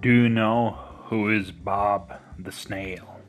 Do you know who is Bob the Snail?